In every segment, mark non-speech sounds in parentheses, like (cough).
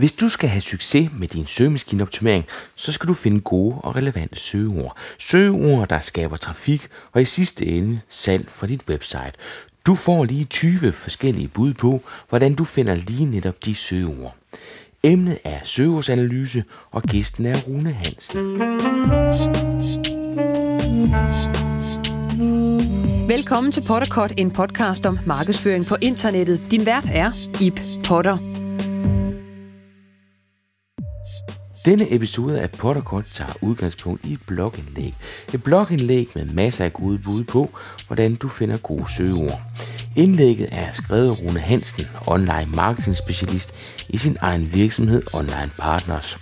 Hvis du skal have succes med din søgemaskineoptimering, så skal du finde gode og relevante søgeord. Søgeord, der skaber trafik og i sidste ende salg fra dit website. Du får lige 20 forskellige bud på, hvordan du finder lige netop de søgeord. Emnet er søgeordsanalyse, og gæsten er Rune Hansen. Velkommen til Potterkort, en podcast om markedsføring på internettet. Din vært er Ip Potter. Denne episode af Potterkort tager udgangspunkt i et blogindlæg. Et blogindlæg med masser af gode bud på, hvordan du finder gode søgeord. Indlægget er skrevet af Rune Hansen, online marketing specialist i sin egen virksomhed Online Partners.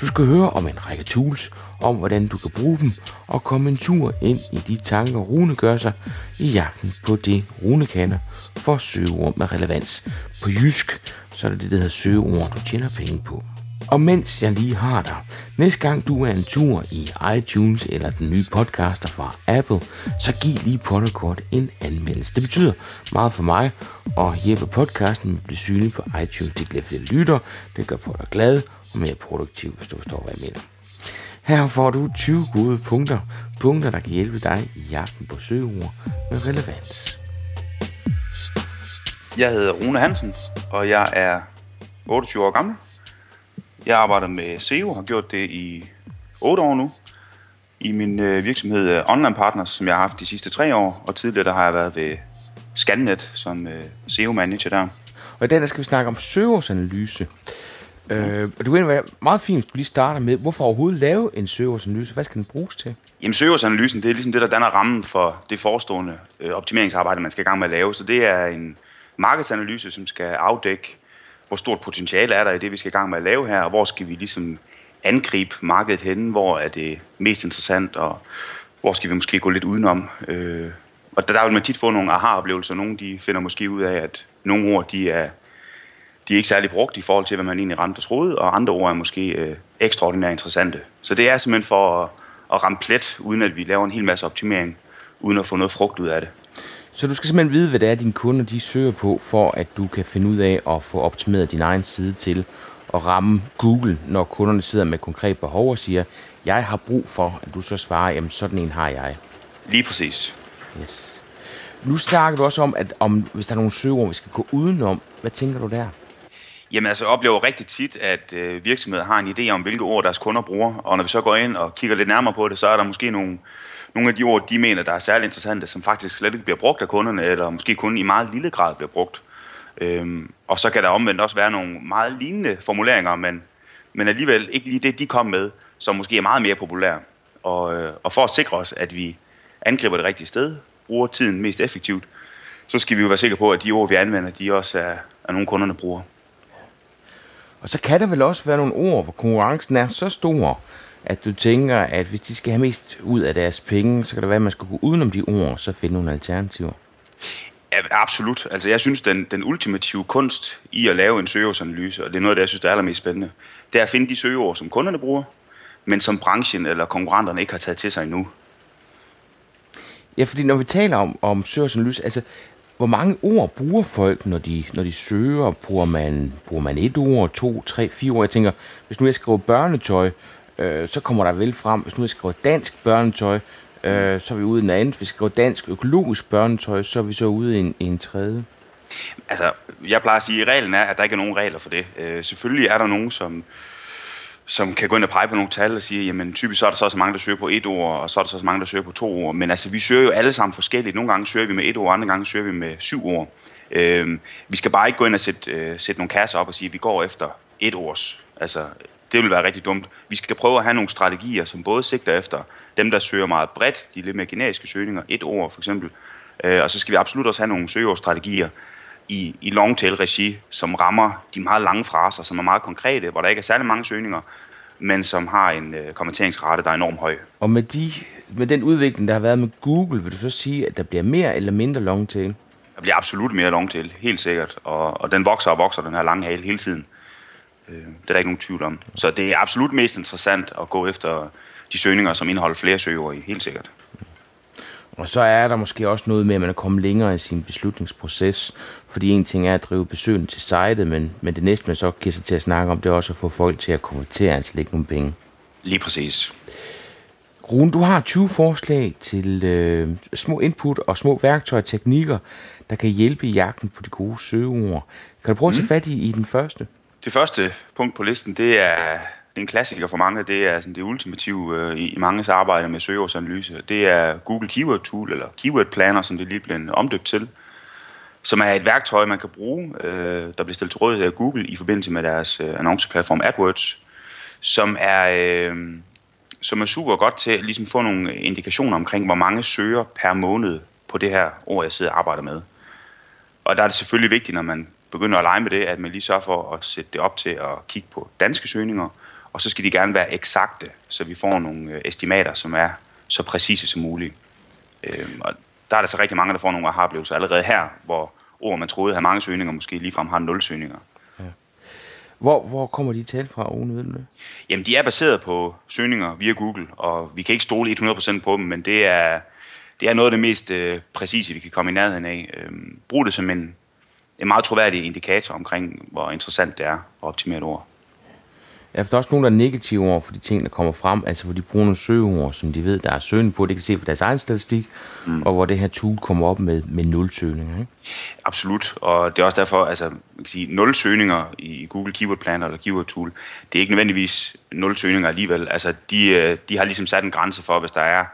Du skal høre om en række tools, om hvordan du kan bruge dem, og komme en tur ind i de tanker, Rune gør sig i jagten på det, Rune kender for søgeord med relevans. På jysk, så er det det, der hedder søgeord, du tjener penge på. Og mens jeg lige har dig, næste gang du er en tur i iTunes eller den nye podcaster fra Apple, så giv lige Potterkort en anmeldelse. Det betyder meget for mig og hjælper podcasten med at blive synlig på iTunes. Det glæder flere lytter, det gør Potter glad og mere produktiv, hvis du forstår, hvad jeg mener. Her får du 20 gode punkter, punkter, der kan hjælpe dig i jagten på søgeord med relevans. Jeg hedder Rune Hansen, og jeg er 28 år gammel. Jeg arbejder med SEO, har gjort det i 8 år nu. I min øh, virksomhed øh, Online Partners, som jeg har haft de sidste 3 år, og tidligere der har jeg været ved Scannet som øh, SEO-manager der. Og i dag der skal vi snakke om søgeordsanalyse. Øh, og det kunne være meget fint, hvis du lige starter med, hvorfor overhovedet lave en søgeordsanalyse? Hvad skal den bruges til? Jamen søgeordsanalysen, det er ligesom det, der danner rammen for det forestående øh, optimeringsarbejde, man skal i gang med at lave. Så det er en markedsanalyse, som skal afdække, hvor stort potentiale er der i det, vi skal i gang med at lave her, og hvor skal vi ligesom angribe markedet henne, hvor er det mest interessant, og hvor skal vi måske gå lidt udenom. Øh, og der, der vil man tit få nogle aha-oplevelser. Nogle de finder måske ud af, at nogle ord de er, de er ikke særlig brugt i forhold til, hvad man egentlig ramte og troede, og andre ord er måske øh, ekstraordinært interessante. Så det er simpelthen for at, at ramme plet, uden at vi laver en hel masse optimering, uden at få noget frugt ud af det. Så du skal simpelthen vide, hvad det er, dine kunder de søger på, for at du kan finde ud af at få optimeret din egen side til at ramme Google, når kunderne sidder med konkret behov og siger, jeg har brug for, at du så svarer, jamen sådan en har jeg. Lige præcis. Yes. Nu snakker vi også om, at om, hvis der er nogle søgeord, vi skal gå udenom. Hvad tænker du der? Jamen altså, jeg oplever rigtig tit, at øh, virksomheder har en idé om, hvilke ord deres kunder bruger, og når vi så går ind og kigger lidt nærmere på det, så er der måske nogle, nogle af de ord, de mener, der er særlig interessante, som faktisk slet ikke bliver brugt af kunderne, eller måske kun i meget lille grad bliver brugt. Øhm, og så kan der omvendt også være nogle meget lignende formuleringer, men, men alligevel ikke lige det, de kom med, som måske er meget mere populære. Og, øh, og for at sikre os, at vi angriber det rigtige sted, bruger tiden mest effektivt, så skal vi jo være sikre på, at de ord, vi anvender, de også er, er nogle kunderne bruger. Og så kan der vel også være nogle ord, hvor konkurrencen er så stor, at du tænker, at hvis de skal have mest ud af deres penge, så kan det være, at man skal gå udenom de ord, og så finde nogle alternativer. Ja, absolut. Altså jeg synes, den, den ultimative kunst i at lave en søgeordsanalyse, og det er noget det, jeg synes, der er allermest spændende, det er at finde de søgeord, som kunderne bruger, men som branchen eller konkurrenterne ikke har taget til sig endnu. Ja, fordi når vi taler om, om søgeordsanalyse, altså hvor mange ord bruger folk, når de, når de søger? Bruger man, bruger man et ord, to, tre, fire ord? Jeg tænker, hvis nu jeg skriver børnetøj, øh, så kommer der vel frem. Hvis nu jeg skriver dansk børnetøj, øh, så er vi ude i en anden. Hvis vi skriver dansk økologisk børnetøj, så er vi så ude i en, i en tredje. Altså, jeg plejer at sige, at reglen er, at der ikke er nogen regler for det. Øh, selvfølgelig er der nogen, som, som kan gå ind og pege på nogle tal og sige, jamen typisk så er der så så mange, der søger på et ord, og så er der så så mange, der søger på to ord. Men altså, vi søger jo alle sammen forskelligt. Nogle gange søger vi med et ord, andre gange søger vi med syv ord. Øhm, vi skal bare ikke gå ind og sætte, øh, sætte nogle kasser op og sige, at vi går efter et ords. Altså, det vil være rigtig dumt. Vi skal prøve at have nogle strategier, som både sigter efter dem, der søger meget bredt, de lidt mere generiske søgninger, et ord for eksempel. Øh, og så skal vi absolut også have nogle søgeordstrategier i, i longtail-regi, som rammer de meget lange fraser, som er meget konkrete, hvor der ikke er særlig mange søgninger, men som har en øh, kommenteringsrate, der er enormt høj. Og med, de, med den udvikling, der har været med Google, vil du så sige, at der bliver mere eller mindre longtail? Der bliver absolut mere longtail, helt sikkert. Og, og den vokser og vokser, den her lange hale, hele tiden. Øh, det er der ikke nogen tvivl om. Så det er absolut mest interessant at gå efter de søgninger, som indeholder flere søgeord i, helt sikkert. Og så er der måske også noget med, at man er kommet længere i sin beslutningsproces, fordi en ting er at drive besøgende til sitet, men, men det næste, man så giver sig til at snakke om, det er også at få folk til at konvertere, altså lægge nogle penge. Lige præcis. Rune, du har 20 forslag til øh, små input og små værktøjer og teknikker, der kan hjælpe i jagten på de gode søgeord. Kan du prøve at tage fat i, i den første? Det første punkt på listen, det er, en klassiker for mange. Det er sådan det ultimative øh, i, manges arbejde med søgeordsanalyse. Det er Google Keyword Tool, eller Keyword Planner, som det lige blev omdøbt til, som er et værktøj, man kan bruge, øh, der bliver stillet til rådighed af Google i forbindelse med deres øh, annonceplatform AdWords, som er, øh, som er super godt til ligesom at ligesom få nogle indikationer omkring, hvor mange søger per måned på det her ord, jeg sidder og arbejder med. Og der er det selvfølgelig vigtigt, når man begynder at lege med det, at man lige sørger for at sætte det op til at kigge på danske søgninger, og så skal de gerne være eksakte, så vi får nogle øh, estimater, som er så præcise som muligt. Øhm, og der er der så rigtig mange, der får nogle aha-oplevelser allerede her, hvor ord, man troede havde mange søgninger, måske ligefrem har nul søgninger. Hvor, hvor kommer de tal fra, Rune, ved du det? Jamen, de er baseret på søgninger via Google, og vi kan ikke stole 100% på dem, men det er, det er noget af det mest øh, præcise, vi kan komme i nærheden af. Øhm, brug det som en, en meget troværdig indikator omkring, hvor interessant det er at optimere et ord. Ja, for der er også nogen, der er negative over for de ting, der kommer frem, altså hvor de bruger nogle søgeord, som de ved, der er søgning på, det kan se fra deres egen statistik, mm. og hvor det her tool kommer op med, med nul søgninger. Ikke? Absolut, og det er også derfor, altså man kan sige, nul søgninger i Google Keyword Planner eller Keyword Tool, det er ikke nødvendigvis nul søgninger alligevel. Altså de, øh, de har ligesom sat en grænse for, hvis der er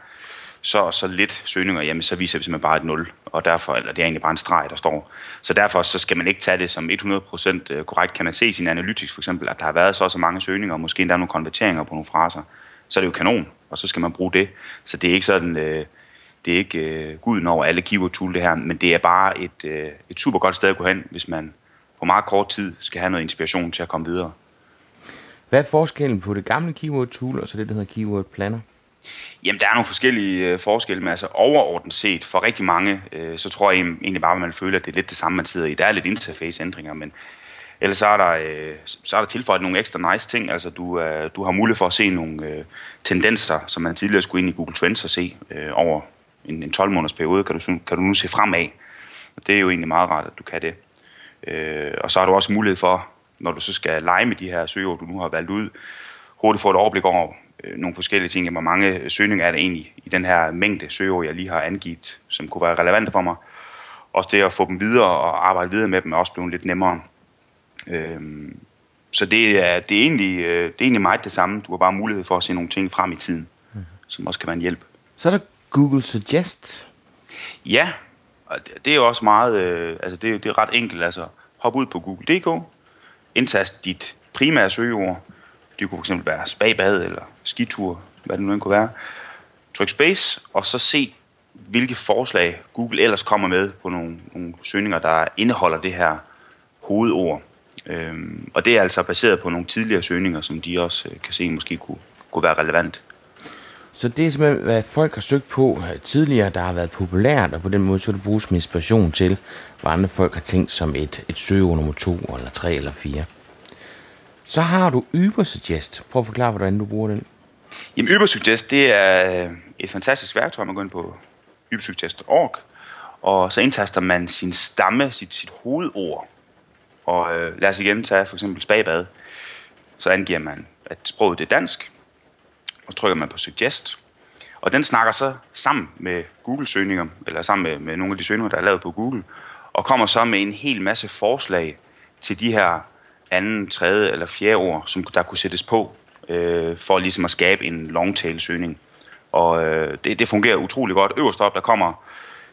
så så lidt søgninger, jamen så viser vi simpelthen bare et 0, og derfor, eller det er egentlig bare en streg, der står. Så derfor så skal man ikke tage det som 100% øh, korrekt. Kan man se i sin analytics for eksempel, at der har været så og så mange søgninger, og måske endda nogle konverteringer på nogle fraser, så er det jo kanon, og så skal man bruge det. Så det er ikke sådan, øh, det er ikke øh, guden over alle keyword tool det her, men det er bare et, øh, et super godt sted at gå hen, hvis man på meget kort tid skal have noget inspiration til at komme videre. Hvad er forskellen på det gamle keyword tool og så det, der hedder keyword planner? Jamen, der er nogle forskellige øh, forskelle, men altså overordnet set, for rigtig mange, øh, så tror jeg egentlig bare, at man føler, at det er lidt det samme, man sidder i. Der er lidt interface-ændringer, men ellers så er der, øh, så er der tilføjet nogle ekstra nice ting. Altså, du, øh, du har mulighed for at se nogle øh, tendenser, som man tidligere skulle ind i Google Trends og se øh, over en, en 12-måneders periode, kan du, kan du nu se fremad. Og det er jo egentlig meget rart, at du kan det. Øh, og så har du også mulighed for, når du så skal lege med de her søger, du nu har valgt ud, hurtigt få et overblik over øh, nogle forskellige ting. Hvor mange søgninger er der egentlig i den her mængde søgeord, jeg lige har angivet, som kunne være relevante for mig. Også det at få dem videre og arbejde videre med dem er også blevet lidt nemmere. Øhm, så det er, det, er egentlig, øh, det er egentlig meget det samme. Du har bare mulighed for at se nogle ting frem i tiden, mm. som også kan være en hjælp. Så er der Google Suggest. Ja, og det er jo også meget, øh, altså det, det er ret enkelt. Altså, hop ud på google.dk, indtast dit primære søgeord, det kunne fx være spabad eller skitur, hvad det nu end kunne være. Tryk space, og så se, hvilke forslag Google ellers kommer med på nogle, nogle søgninger, der indeholder det her hovedord. Øhm, og det er altså baseret på nogle tidligere søgninger, som de også øh, kan se måske kunne, kunne være relevant. Så det er simpelthen, hvad folk har søgt på øh, tidligere, der har været populært, og på den måde så det bruges som inspiration til, hvad andre folk har tænkt som et, et søgeord nummer to, eller tre, eller fire. Så har du Ubersuggest. Prøv at forklare, hvordan du bruger den. Jamen Ubersuggest, det er øh, et fantastisk værktøj. Man går ind på ubersuggest.org, og så indtaster man sin stamme, sit, sit hovedord. Og øh, lad os igen tage for eksempel spagbad. Så angiver man, at sproget er dansk, og trykker man på suggest. Og den snakker så sammen med Google-søgninger, eller sammen med, med nogle af de søgninger, der er lavet på Google, og kommer så med en hel masse forslag til de her anden, tredje eller fjerde ord, som der kunne sættes på, øh, for ligesom at skabe en longtail søgning. Og øh, det, det fungerer utrolig godt. Øverst op, der kommer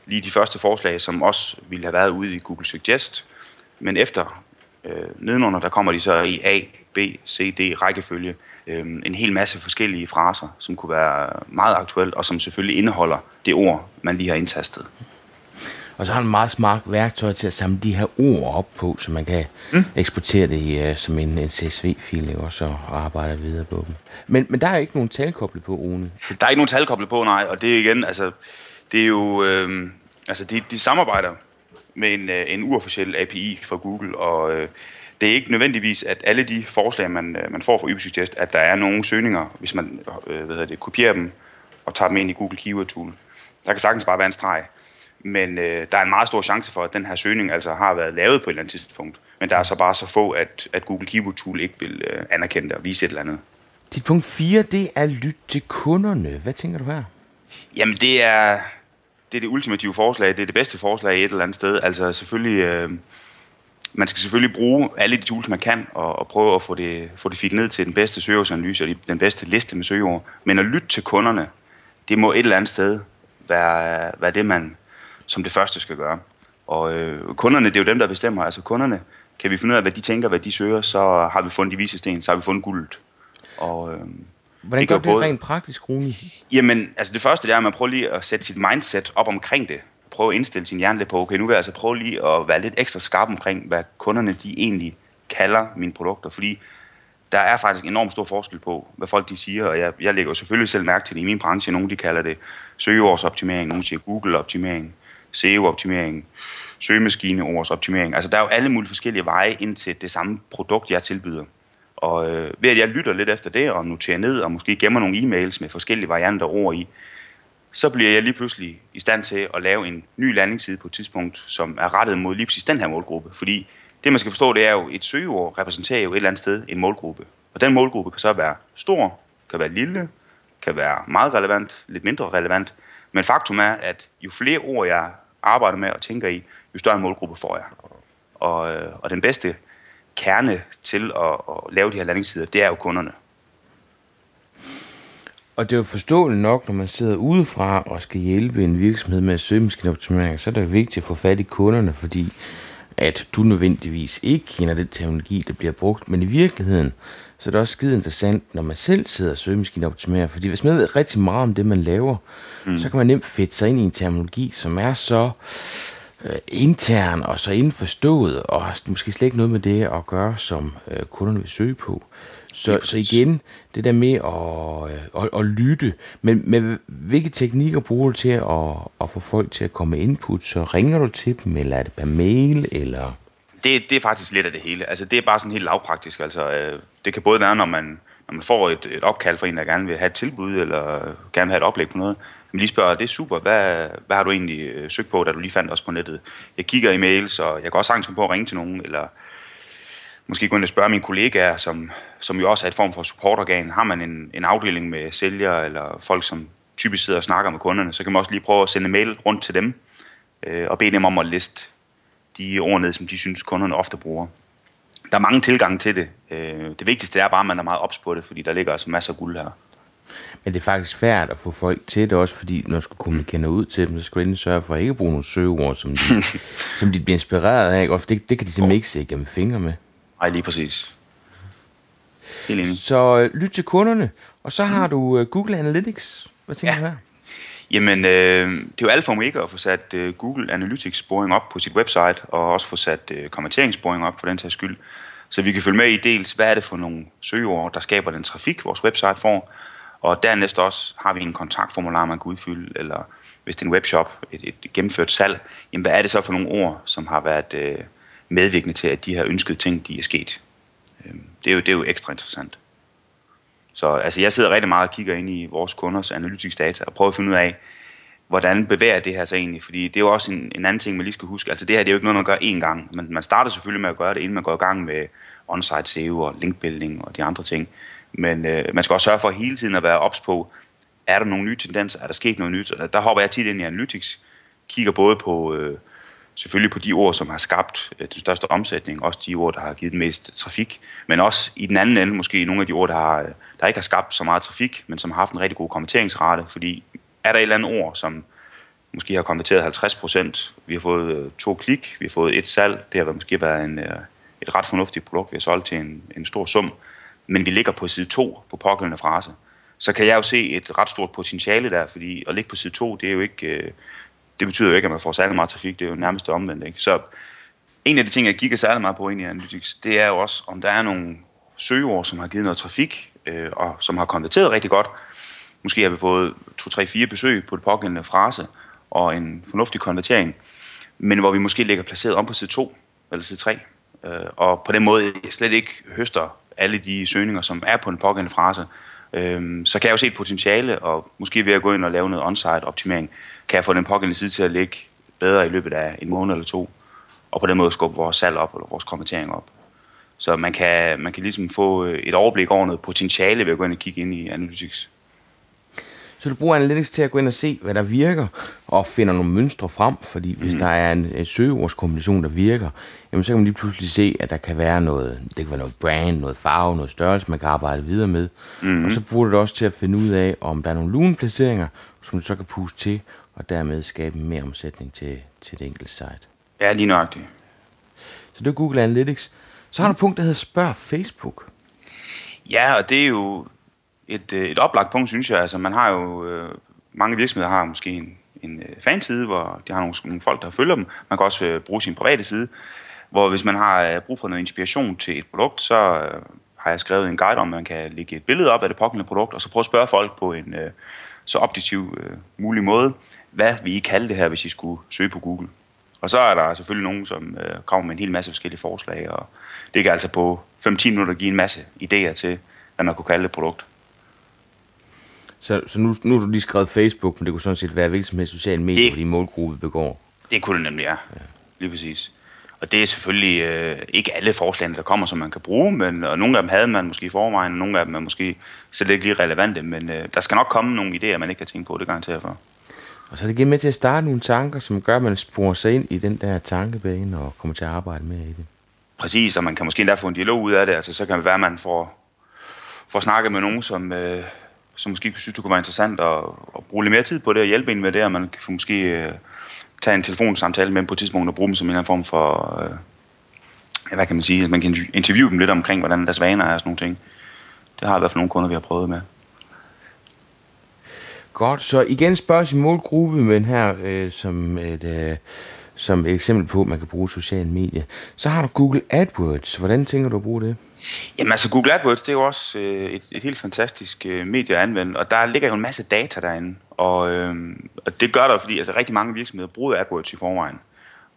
lige de første forslag, som også ville have været ude i Google Suggest. Men efter øh, nedenunder, der kommer de så i A, B, C, D rækkefølge. Øh, en hel masse forskellige fraser, som kunne være meget aktuelt, og som selvfølgelig indeholder det ord, man lige har indtastet. Og så har han en meget smart værktøj til at samle de her ord op på, så man kan mm. eksportere det i, uh, som en, en CSV-fil og arbejde videre på dem. Men, men der er ikke nogen talkoblet på, Rune. Der er ikke nogen talkoblet på, nej. Og det er igen, altså, det er jo, øh, altså de, de samarbejder med en, øh, en uofficiel API for Google, og øh, det er ikke nødvendigvis, at alle de forslag, man, øh, man får fra Ubersuggest, at der er nogle søgninger, hvis man øh, hvad det, kopierer dem og tager dem ind i Google Keyword Tool. Der kan sagtens bare være en streg. Men øh, der er en meget stor chance for, at den her søgning altså har været lavet på et eller andet tidspunkt. Men der er så bare så få, at, at Google Keyword Tool ikke vil øh, anerkende det og vise et eller andet. Dit punkt 4, det er lyt til kunderne. Hvad tænker du her? Jamen det er, det er det ultimative forslag. Det er det bedste forslag et eller andet sted. Altså selvfølgelig, øh, man skal selvfølgelig bruge alle de tools, man kan, og, og prøve at få det, få det fedt ned til den bedste søgeordsanalyse og den bedste liste med søgeord. Men at lytte til kunderne, det må et eller andet sted være, være det, man som det første skal gøre. Og øh, kunderne, det er jo dem, der bestemmer. Altså kunderne, kan vi finde ud af, hvad de tænker, hvad de søger, så har vi fundet de vise sten, så har vi fundet guldet. Og, øh, Hvordan gør det både... rent praktisk, Rune? (laughs) Jamen, altså det første det er, at man prøver lige at sætte sit mindset op omkring det. Prøve at indstille sin hjerne lidt på, okay, nu vil jeg altså prøve lige at være lidt ekstra skarp omkring, hvad kunderne de egentlig kalder mine produkter. Fordi der er faktisk enormt stor forskel på, hvad folk de siger, og jeg, jeg lægger jo selvfølgelig selv mærke til det i min branche. Nogle de kalder det søgeårsoptimering, nogle siger Google-optimering, SEO-optimering, søgemaskineordsoptimering. Altså der er jo alle mulige forskellige veje ind til det samme produkt, jeg tilbyder. Og øh, ved at jeg lytter lidt efter det, og noterer ned, og måske gemmer nogle e-mails med forskellige varianter ord i, så bliver jeg lige pludselig i stand til at lave en ny landingsside på et tidspunkt, som er rettet mod lige præcis den her målgruppe. Fordi det man skal forstå, det er jo, et søgeord repræsenterer jo et eller andet sted en målgruppe. Og den målgruppe kan så være stor, kan være lille, kan være meget relevant, lidt mindre relevant. Men faktum er, at jo flere ord jeg arbejder med og tænker i, jo større en målgruppe får jeg. Og, øh, og den bedste kerne til at, at lave de her landingssider, det er jo kunderne. Og det er jo forståeligt nok, når man sidder udefra og skal hjælpe en virksomhed med søgemaskineoptimering, så er det vigtigt at få fat i kunderne, fordi at du nødvendigvis ikke kender den teknologi, der bliver brugt, men i virkeligheden, så er det også skide interessant, når man selv sidder og søgemaskineoptimerer, fordi hvis man ved rigtig meget om det, man laver, mm. så kan man nemt fedte sig ind i en terminologi, som er så øh, intern og så indforstået, og har måske slet ikke noget med det at gøre, som øh, kunderne vil søge på. Så, så igen, det der med at, øh, at, at lytte, men med hvilke teknikker bruger du til at, at få folk til at komme med input? Så ringer du til dem, eller er det per mail, eller... Det, det er faktisk lidt af det hele. Altså, det er bare sådan helt lavpraktisk. Altså, øh, det kan både være, når man, når man får et, et opkald fra en, der gerne vil have et tilbud, eller gerne vil have et oplæg på noget. Men lige spørger, det er super, hvad, hvad har du egentlig øh, søgt på, da du lige fandt os på nettet? Jeg kigger i mails, og jeg kan også sagtens på at ringe til nogen, eller måske gå ind og spørge mine kollegaer, som, som jo også er et form for supportorgan. Har man en, en afdeling med sælgere eller folk, som typisk sidder og snakker med kunderne, så kan man også lige prøve at sende mail rundt til dem øh, og bede dem om at liste de ord ned, som de synes, kunderne ofte bruger. Der er mange tilgange til det. Øh, det vigtigste er bare, at man er meget ops på det, fordi der ligger altså masser af guld her. Men det er faktisk svært at få folk til det også, fordi når du skal kommunikere ud til dem, så skal du sørge for at ikke bruge nogle søgeord, som de, (laughs) som de bliver inspireret af. Og det, det kan de simpelthen ikke se gennem fingre med. Nej, lige præcis. Helt enig. Så øh, lyt til kunderne, og så har mm. du uh, Google Analytics. Hvad tænker ja. du her? Jamen, øh, det er jo alt for ikke at få sat øh, Google Analytics sporing op på sit website, og også få sat øh, kommenteringssporing op for den tages skyld. Så vi kan følge med i dels, hvad er det for nogle søgeord, der skaber den trafik, vores website får, og dernæst også har vi en kontaktformular, man kan udfylde, eller hvis det er en webshop, et, et gennemført salg, jamen hvad er det så for nogle ord, som har været øh, medvirkende til, at de her ønskede ting, de er sket. Øhm, det, er jo, det er jo ekstra interessant. Så altså, jeg sidder rigtig meget og kigger ind i vores kunders analytiksdata og prøver at finde ud af, hvordan bevæger det her sig egentlig? Fordi det er jo også en, en anden ting, man lige skal huske. Altså det her det er jo ikke noget, man gør én gang. Men man starter selvfølgelig med at gøre det, inden man går i gang med on-site SEO og linkbuilding og de andre ting. Men øh, man skal også sørge for hele tiden at være ops på, er der nogle nye tendenser, er der sket noget nyt? Der hopper jeg tit ind i Analytics, kigger både på, øh, selvfølgelig på de ord, som har skabt øh, den største omsætning, også de ord, der har givet mest trafik, men også i den anden ende måske nogle af de ord, der, har, øh, der ikke har skabt så meget trafik, men som har haft en rigtig god kommenteringsrate, fordi er der et eller andet ord, som måske har konverteret 50 procent, vi har fået øh, to klik, vi har fået et salg, det har måske været en, et ret fornuftigt produkt, vi har solgt til en, en stor sum, men vi ligger på side 2 på pågældende frase, så kan jeg jo se et ret stort potentiale der, fordi at ligge på side 2, det er jo ikke, det betyder jo ikke, at man får særlig meget trafik, det er jo nærmest omvendt. Ikke? Så en af de ting, jeg kigger særlig meget på ind i Analytics, det er jo også, om der er nogle søgeord, som har givet noget trafik, øh, og som har konverteret rigtig godt. Måske har vi fået 2, 3, 4 besøg på det pågældende frase, og en fornuftig konvertering, men hvor vi måske ligger placeret om på side 2 eller side 3, øh, og på den måde slet ikke høster alle de søgninger, som er på den pågældende frase, Øhm, så kan jeg jo se et potentiale, og måske ved at gå ind og lave noget on-site optimering, kan jeg få den pågældende side til at ligge bedre i løbet af en måned eller to, og på den måde skubbe vores salg op, eller vores konvertering op. Så man kan, man kan ligesom få øh, et overblik over noget potentiale ved at gå ind og kigge ind i Analytics. Så du bruger Analytics til at gå ind og se, hvad der virker, og finder nogle mønstre frem, fordi hvis mm. der er en, en søgeordskombination, der virker, jamen så kan man lige pludselig se, at der kan være noget, det kan være noget brand, noget farve, noget størrelse, man kan arbejde videre med. Mm. Og så bruger du det også til at finde ud af, om der er nogle lune-placeringer, som du så kan puste til, og dermed skabe mere omsætning til, til det enkelte site. Ja, lige nøjagtigt. Så det er Google Analytics. Så har du et punkt, der hedder Spørg Facebook. Ja, og det er jo et, øh, et oplagt punkt, synes jeg. Altså, man har jo, øh, mange virksomheder har måske en, en øh, fanside, hvor de har nogle, nogle folk, der følger dem. Man kan også øh, bruge sin private side, hvor hvis man har øh, brug for noget inspiration til et produkt, så øh, har jeg skrevet en guide om, at man kan lægge et billede op af det pågældende produkt, og så prøve at spørge folk på en øh, så objektiv øh, mulig måde, hvad vil I kalde det her, hvis I skulle søge på Google? Og så er der selvfølgelig nogen, som øh, kommer med en hel masse forskellige forslag, og det kan altså på 5-10 minutter give en masse idéer til, hvad man kunne kalde et produkt. Så, så nu, nu har du lige skrevet Facebook, men det kunne sådan set være hvilket som helst sociale medier, hvor din målgruppe begår. Det kunne det nemlig, ja. ja. Lige præcis. Og det er selvfølgelig øh, ikke alle forslagene, der kommer, som man kan bruge, men og nogle af dem havde man måske i forvejen, og nogle af dem er måske slet ikke lige relevante, men øh, der skal nok komme nogle idéer, man ikke kan tænke på, det garanterer for. Og så er det igen med til at starte nogle tanker, som gør, at man sporer sig ind i den der tankebane og kommer til at arbejde mere i det. Præcis, og man kan måske endda få en dialog ud af det. Altså, så kan det være, at man får, får snakket med nogen, som, øh, som måske synes, det kunne være interessant at, at bruge lidt mere tid på det og hjælpe en med det, og man kan måske øh, tage en telefonsamtale med dem på et tidspunkt og bruge dem som en eller anden form for, øh, hvad kan man sige, at man kan interviewe dem lidt omkring, hvordan deres vaner er og sådan nogle ting. Det har i hvert fald nogle kunder, vi har prøvet med. Godt, så igen spørgsmål sin målgruppe, men her øh, som et... Øh som et eksempel på, at man kan bruge sociale medier. Så har du Google AdWords. Hvordan tænker du at bruge det? Jamen altså Google AdWords, det er jo også øh, et, et helt fantastisk øh, medie at anvende, og der ligger jo en masse data derinde, og, øh, og det gør der fordi altså, rigtig mange virksomheder bruger AdWords i forvejen.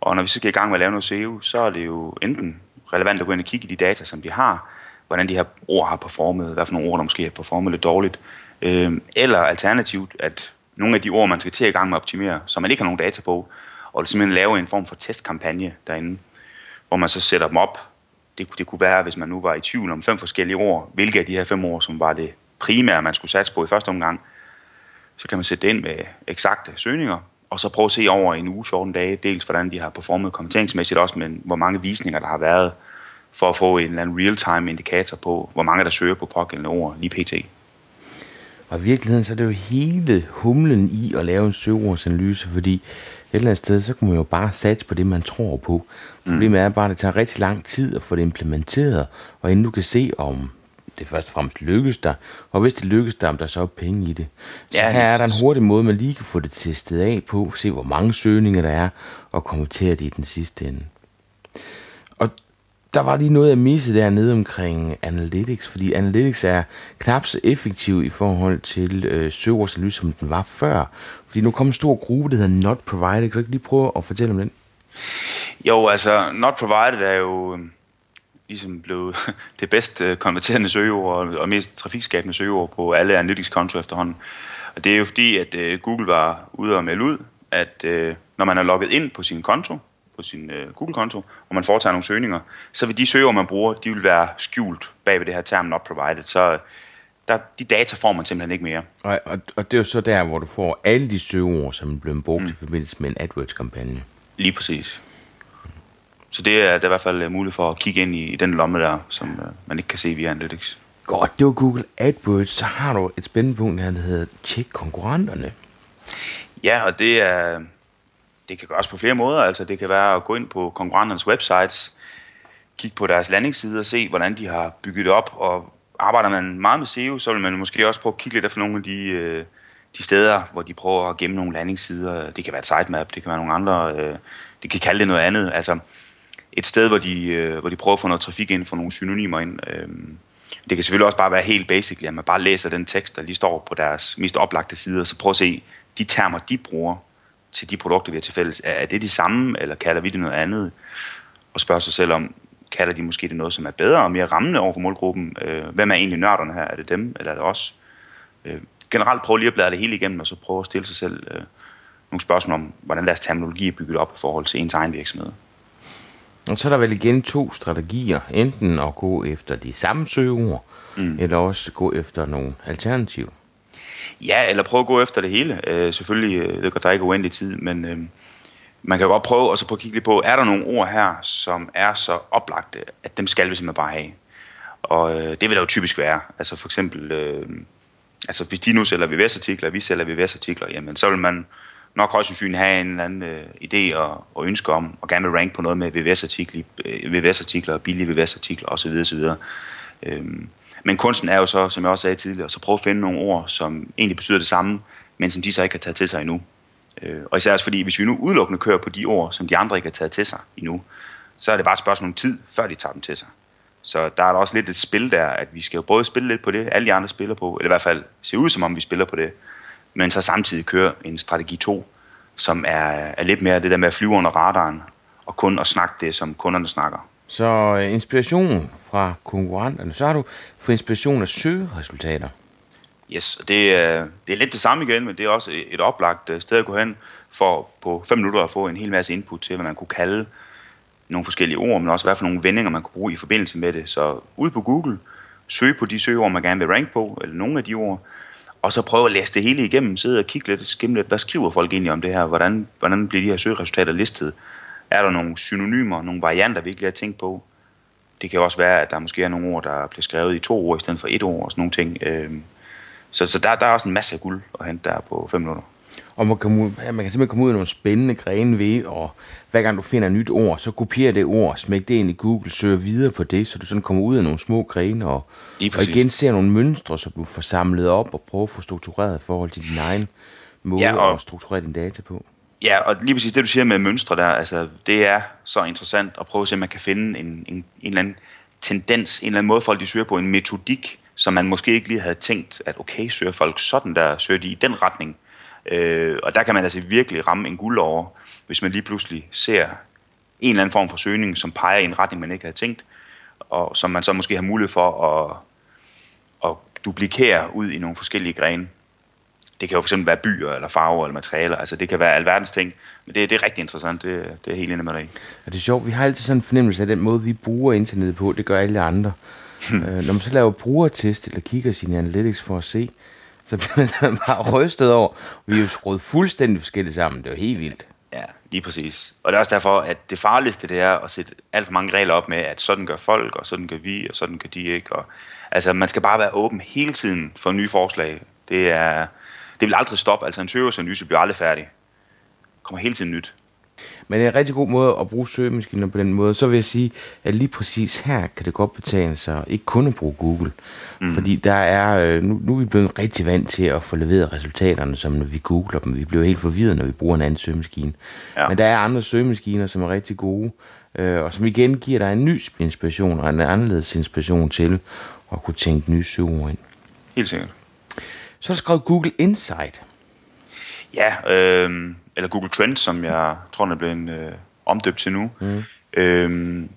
Og når vi så skal i gang med at lave noget SEO, så er det jo enten relevant at gå ind og kigge i de data, som de har, hvordan de her ord har performet, hvad for nogle ord, der måske har performet lidt dårligt, øh, eller alternativt, at nogle af de ord, man skal til at i gang med at optimere, som man ikke har nogen data på, og simpelthen lave en form for testkampagne derinde, hvor man så sætter dem op. Det, det kunne være, hvis man nu var i tvivl om fem forskellige ord, hvilke af de her fem ord, som var det primære, man skulle satse på i første omgang, så kan man sætte det ind med eksakte søgninger, og så prøve at se over en uge, 14 dage, dels hvordan de har performet kommenteringsmæssigt, også men hvor mange visninger der har været, for at få en eller anden real-time indikator på, hvor mange der søger på pågældende ord lige pt. Og i virkeligheden så er det jo hele humlen i at lave en søgeordsanalyse, fordi et eller andet sted, så kan man jo bare satse på det, man tror på. Problemet er bare, at det tager rigtig lang tid at få det implementeret, og inden du kan se, om det først og fremmest lykkes dig, og hvis det lykkes dig, om der så er penge i det. Så ja, her er der en hurtig måde, man lige kan få det testet af på, se hvor mange søgninger der er, og konvertere det i den sidste ende. Og der var lige noget, at misse dernede omkring Analytics, fordi Analytics er knap så effektiv i forhold til øh, søgeordsanalyse, som den var før. Fordi nu kommer en stor gruppe, der hedder Not Provided. Kan du ikke lige prøve at fortælle om den? Jo, altså Not Provided er jo øh, ligesom blevet (laughs) det bedst øh, konverterende søgeord og mest trafikskabende søgeord på alle Analytics-konto efterhånden. Og det er jo fordi, at øh, Google var ude og melde ud, at øh, når man er logget ind på sin konto, på sin øh, Google-konto, og man foretager nogle søgninger, så vil de søgeord, man bruger, de vil være skjult bag ved det her term not provided. Så der, de data får man simpelthen ikke mere. Og, og, og det er jo så der, hvor du får alle de søgeord, som er blevet brugt mm. i forbindelse med en AdWords-kampagne. Lige præcis. Så det er, det er i hvert fald øh, muligt for at kigge ind i, i den lomme der, som uh, man ikke kan se via Analytics. Godt, det var Google AdWords. Så har du et spændende punkt, der hedder tjek konkurrenterne. Ja, og det er, det kan gøres på flere måder. Altså det kan være at gå ind på konkurrenternes websites, kigge på deres landingssider og se, hvordan de har bygget det op. Og arbejder man meget med SEO, så vil man måske også prøve at kigge lidt efter nogle af de, øh, de steder, hvor de prøver at gemme nogle landingssider. Det kan være et sitemap, det kan være nogle andre, øh, kan kalde det noget andet. Altså et sted, hvor de, øh, hvor de prøver at få noget trafik ind, få nogle synonymer ind. Øhm, det kan selvfølgelig også bare være helt basic, at man bare læser den tekst, der lige står på deres mest oplagte sider, så prøver at se de termer, de bruger, til de produkter, vi har til fælles, er det de samme, eller kalder vi det noget andet? Og spørge sig selv om, kalder de måske det noget, som er bedre og mere rammende over for målgruppen? Øh, hvem er egentlig nørderne her? Er det dem, eller er det os? øh, generelt prøve lige at bladre det hele igennem, og så prøve at stille sig selv øh, nogle spørgsmål om, hvordan deres terminologi er bygget op i forhold til ens egen virksomhed. Og så er der vel igen to strategier. Enten at gå efter de samme søgeord, mm. eller også gå efter nogle alternativer. Ja, eller prøve at gå efter det hele. Øh, selvfølgelig, øh, det går der ikke uendelig tid, men øh, man kan godt prøve og så prøve at kigge lidt på, er der nogle ord her, som er så oplagte, at dem skal vi simpelthen bare have. Og øh, det vil der jo typisk være. Altså for eksempel, øh, altså hvis de nu sælger VVS-artikler, vi sælger VVS-artikler, jamen så vil man nok højst sandsynligt have en eller anden øh, idé og, og ønske om, og gerne vil rank på noget med VVS-artikler, øh, VVS-artikler billige VVS-artikler osv. osv. Øhm, men kunsten er jo så, som jeg også sagde tidligere, så prøve at finde nogle ord, som egentlig betyder det samme, men som de så ikke har taget til sig endnu. Øh, og især også fordi, hvis vi nu udelukkende kører på de ord, som de andre ikke har taget til sig endnu, så er det bare et spørgsmål om tid, før de tager dem til sig. Så der er der også lidt et spil der, at vi skal jo både spille lidt på det, alle de andre spiller på, eller i hvert fald se ud som om vi spiller på det, men så samtidig køre en strategi 2, som er, er lidt mere det der med at flyve under radaren, og kun at snakke det, som kunderne snakker. Så øh, inspiration fra konkurrenterne, så har du fået inspiration af søgeresultater. Yes, det, er, det er lidt det samme igen, men det er også et oplagt øh, sted at gå hen for på 5 minutter at få en hel masse input til, hvad man kunne kalde nogle forskellige ord, men også hvad for nogle vendinger, man kunne bruge i forbindelse med det. Så ud på Google, søg på de søgeord, man gerne vil rank på, eller nogle af de ord, og så prøve at læse det hele igennem, sidde og kigge lidt, skimme lidt, hvad skriver folk egentlig om det her, hvordan, hvordan bliver de her søgeresultater listet, er der nogle synonymer, nogle varianter, vi ikke lige har tænkt på. Det kan også være, at der måske er nogle ord, der bliver skrevet i to ord i stedet for et ord og sådan nogle ting. Øhm, så, så der, der er også en masse af guld at hente der på 5 minutter. Og man kan, man kan simpelthen komme ud af nogle spændende grene ved, og hver gang du finder et nyt ord, så kopierer det ord, smæk det ind i Google, søger videre på det, så du sådan kommer ud af nogle små grene, og, og igen ser nogle mønstre, så du får samlet op og prøver at få struktureret i forhold til din egen måde ja, og, at strukturere din data på. Ja, og lige præcis det, du siger med mønstre der, altså det er så interessant at prøve at se, om man kan finde en, en, en eller anden tendens, en eller anden måde, folk de søger på, en metodik, som man måske ikke lige havde tænkt, at okay, søger folk sådan der, søger de i den retning. Øh, og der kan man altså virkelig ramme en guld over, hvis man lige pludselig ser en eller anden form for søgning, som peger i en retning, man ikke havde tænkt, og som man så måske har mulighed for at, at duplikere ud i nogle forskellige grene. Det kan jo fx være byer, eller farver, eller materialer, altså det kan være alverdens ting, men det, det er rigtig interessant, det, det er helt enig med dig Ja, det er sjovt, vi har altid sådan en fornemmelse af den måde, vi bruger internettet på, det gør alle andre. (laughs) øh, når man så laver brugertest, eller kigger sine analytics for at se, så bliver (laughs) man bare rystet over. Vi er jo skruet fuldstændig forskelligt sammen. Det er jo helt vildt. Ja, lige præcis. Og det er også derfor, at det farligste det er at sætte alt for mange regler op med, at sådan gør folk, og sådan gør vi, og sådan gør de ikke. Og, altså, man skal bare være åben hele tiden for nye forslag. Det, er, det vil aldrig stoppe. Altså, en søgeanalyse bliver aldrig færdig. Der kommer hele tiden nyt. Men det er en rigtig god måde at bruge søgemaskiner på den måde. Så vil jeg sige, at lige præcis her kan det godt betale sig ikke kun at bruge Google. Mm. Fordi der er, øh, nu, nu er vi blevet rigtig vant til at få leveret resultaterne, som når vi googler dem. Vi bliver helt forvirret, når vi bruger en anden søgemaskine. Ja. Men der er andre søgemaskiner, som er rigtig gode, øh, og som igen giver dig en ny inspiration og en anderledes inspiration til at kunne tænke nye søgeord ind. Helt sikkert. Så er der skrevet Google Insight. Ja, øh, eller Google Trends, som jeg tror, den er blevet øh, omdøbt til nu. Mm. Øh, men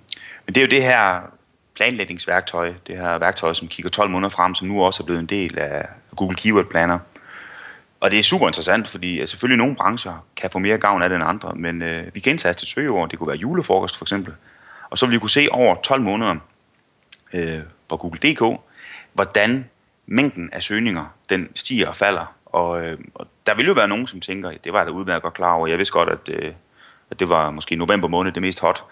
det er jo det her planlægningsværktøj, det her værktøj, som kigger 12 måneder frem, som nu også er blevet en del af Google Keyword Planner. Og det er super interessant, fordi altså, selvfølgelig nogle brancher kan få mere gavn af det end andre, men øh, vi kan indtaste et søgeord, det kunne være julefrokost for eksempel, og så vil vi kunne se over 12 måneder øh, på Google.dk, hvordan mængden af søgninger, den stiger og falder. Og, øh, og der vil jo være nogen, som tænker, det var jeg da udmærket godt klar over, jeg vidste godt, at, øh, at det var måske november måned det mest hot,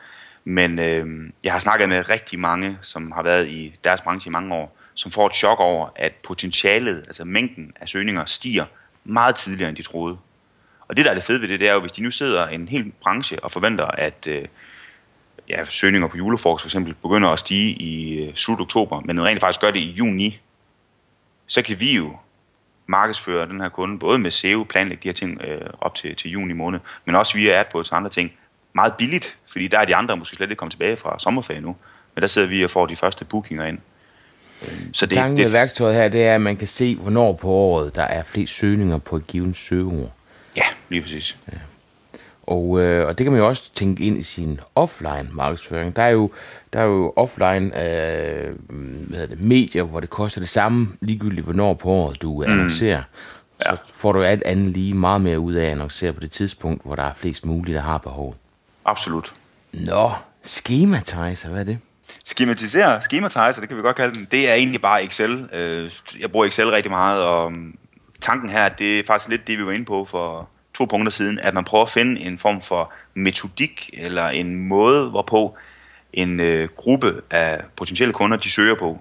men øh, jeg har snakket med rigtig mange, som har været i deres branche i mange år, som får et chok over, at potentialet, altså mængden af søgninger, stiger meget tidligere, end de troede. Og det, der er det fede ved det, det er jo, hvis de nu sidder i en hel branche og forventer, at øh, ja, søgninger på julefrokost for eksempel begynder at stige i øh, slut oktober, men rent faktisk gør det i juni, så kan vi jo markedsføre den her kunde, både med SEO, planlægge de her ting øh, op til, til juni måned, men også via AdWords og andre ting, meget billigt, fordi der er de andre måske slet ikke kommet tilbage fra sommerferie nu. Men der sidder vi og får de første bookinger ind. Så det, Tanken med værktøjet her, det er, at man kan se, hvornår på året der er flest søgninger på et givet søgeord. Ja, lige præcis. Ja. Og, øh, og det kan man jo også tænke ind i sin offline markedsføring. Der er jo, der er jo offline øh, hvad hedder det, medier, hvor det koster det samme, ligegyldigt hvornår på året du mm. annoncerer. Ja. Så får du alt andet lige meget mere ud af at annoncere på det tidspunkt, hvor der er flest mulige, der har behov. Absolut. Nå, schematizer, hvad er det? Schematisere, schematizer, det kan vi godt kalde den, det er egentlig bare Excel. Øh, jeg bruger Excel rigtig meget, og tanken her, det er faktisk lidt det, vi var inde på for to punkter siden, at man prøver at finde en form for metodik, eller en måde, hvorpå en øh, gruppe af potentielle kunder, de søger på.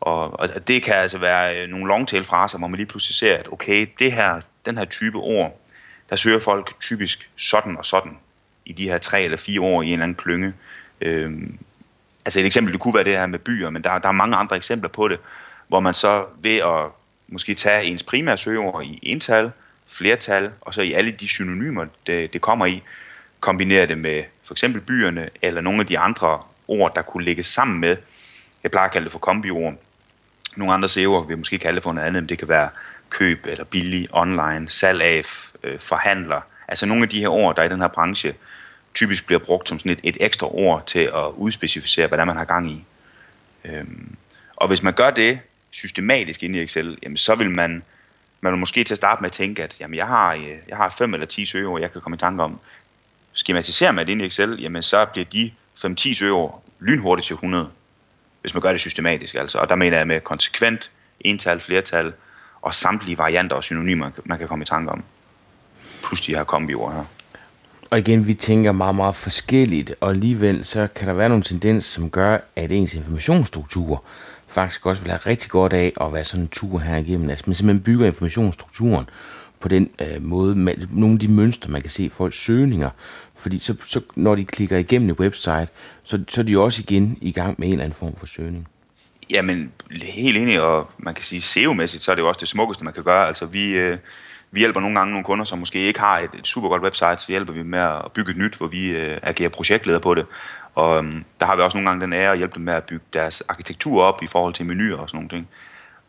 Og, og det kan altså være øh, nogle longtail fraser, hvor man lige pludselig ser, at okay, det her, den her type ord, der søger folk typisk sådan og sådan i de her tre eller fire år i en eller anden klynge. Øhm, altså et eksempel, det kunne være det her med byer, men der, der er mange andre eksempler på det, hvor man så ved at måske tage ens primære søgeord i ental, flertal, og så i alle de synonymer, det, det kommer i, kombinere det med for eksempel byerne, eller nogle af de andre ord, der kunne lægges sammen med, jeg plejer at kalde det for kombiord. Nogle andre SEO'er vil måske kalde det for noget andet, men det kan være køb eller billig, online, salg af, øh, forhandler. Altså nogle af de her ord, der i den her branche typisk bliver brugt som sådan et, et ekstra ord til at udspecificere, hvad der man har gang i. Øhm, og hvis man gør det systematisk inde i Excel, jamen så vil man, man vil måske til at starte med at tænke, at jamen jeg, har, øh, jeg har fem eller ti søgeord, jeg kan komme i tanke om. Skematiserer man det ind i Excel, jamen så bliver de 5-10 søgeord lynhurtigt til 100, hvis man gør det systematisk. Altså. Og der mener jeg med konsekvent, ental, flertal, og samtlige varianter og synonymer, man kan komme i tanke om. Plus de her kombiord her. Og igen, vi tænker meget, meget forskelligt, og alligevel så kan der være nogle tendenser, som gør, at ens informationsstruktur faktisk også vil have rigtig godt af at være sådan en tur her igennem. Altså man simpelthen bygger informationsstrukturen på den øh, måde, med nogle af de mønstre, man kan se i folks søgninger. Fordi så, så når de klikker igennem et website, så, så er de også igen i gang med en eller anden form for søgning. Jamen, helt enig, og man kan sige SEO-mæssigt, så er det jo også det smukkeste, man kan gøre. Altså, vi, øh, vi hjælper nogle gange nogle kunder, som måske ikke har et, et super godt website, så hjælper vi med at bygge et nyt, hvor vi øh, agerer projektleder på det. Og øhm, der har vi også nogle gange den ære at hjælpe dem med at bygge deres arkitektur op i forhold til menuer og sådan nogle ting.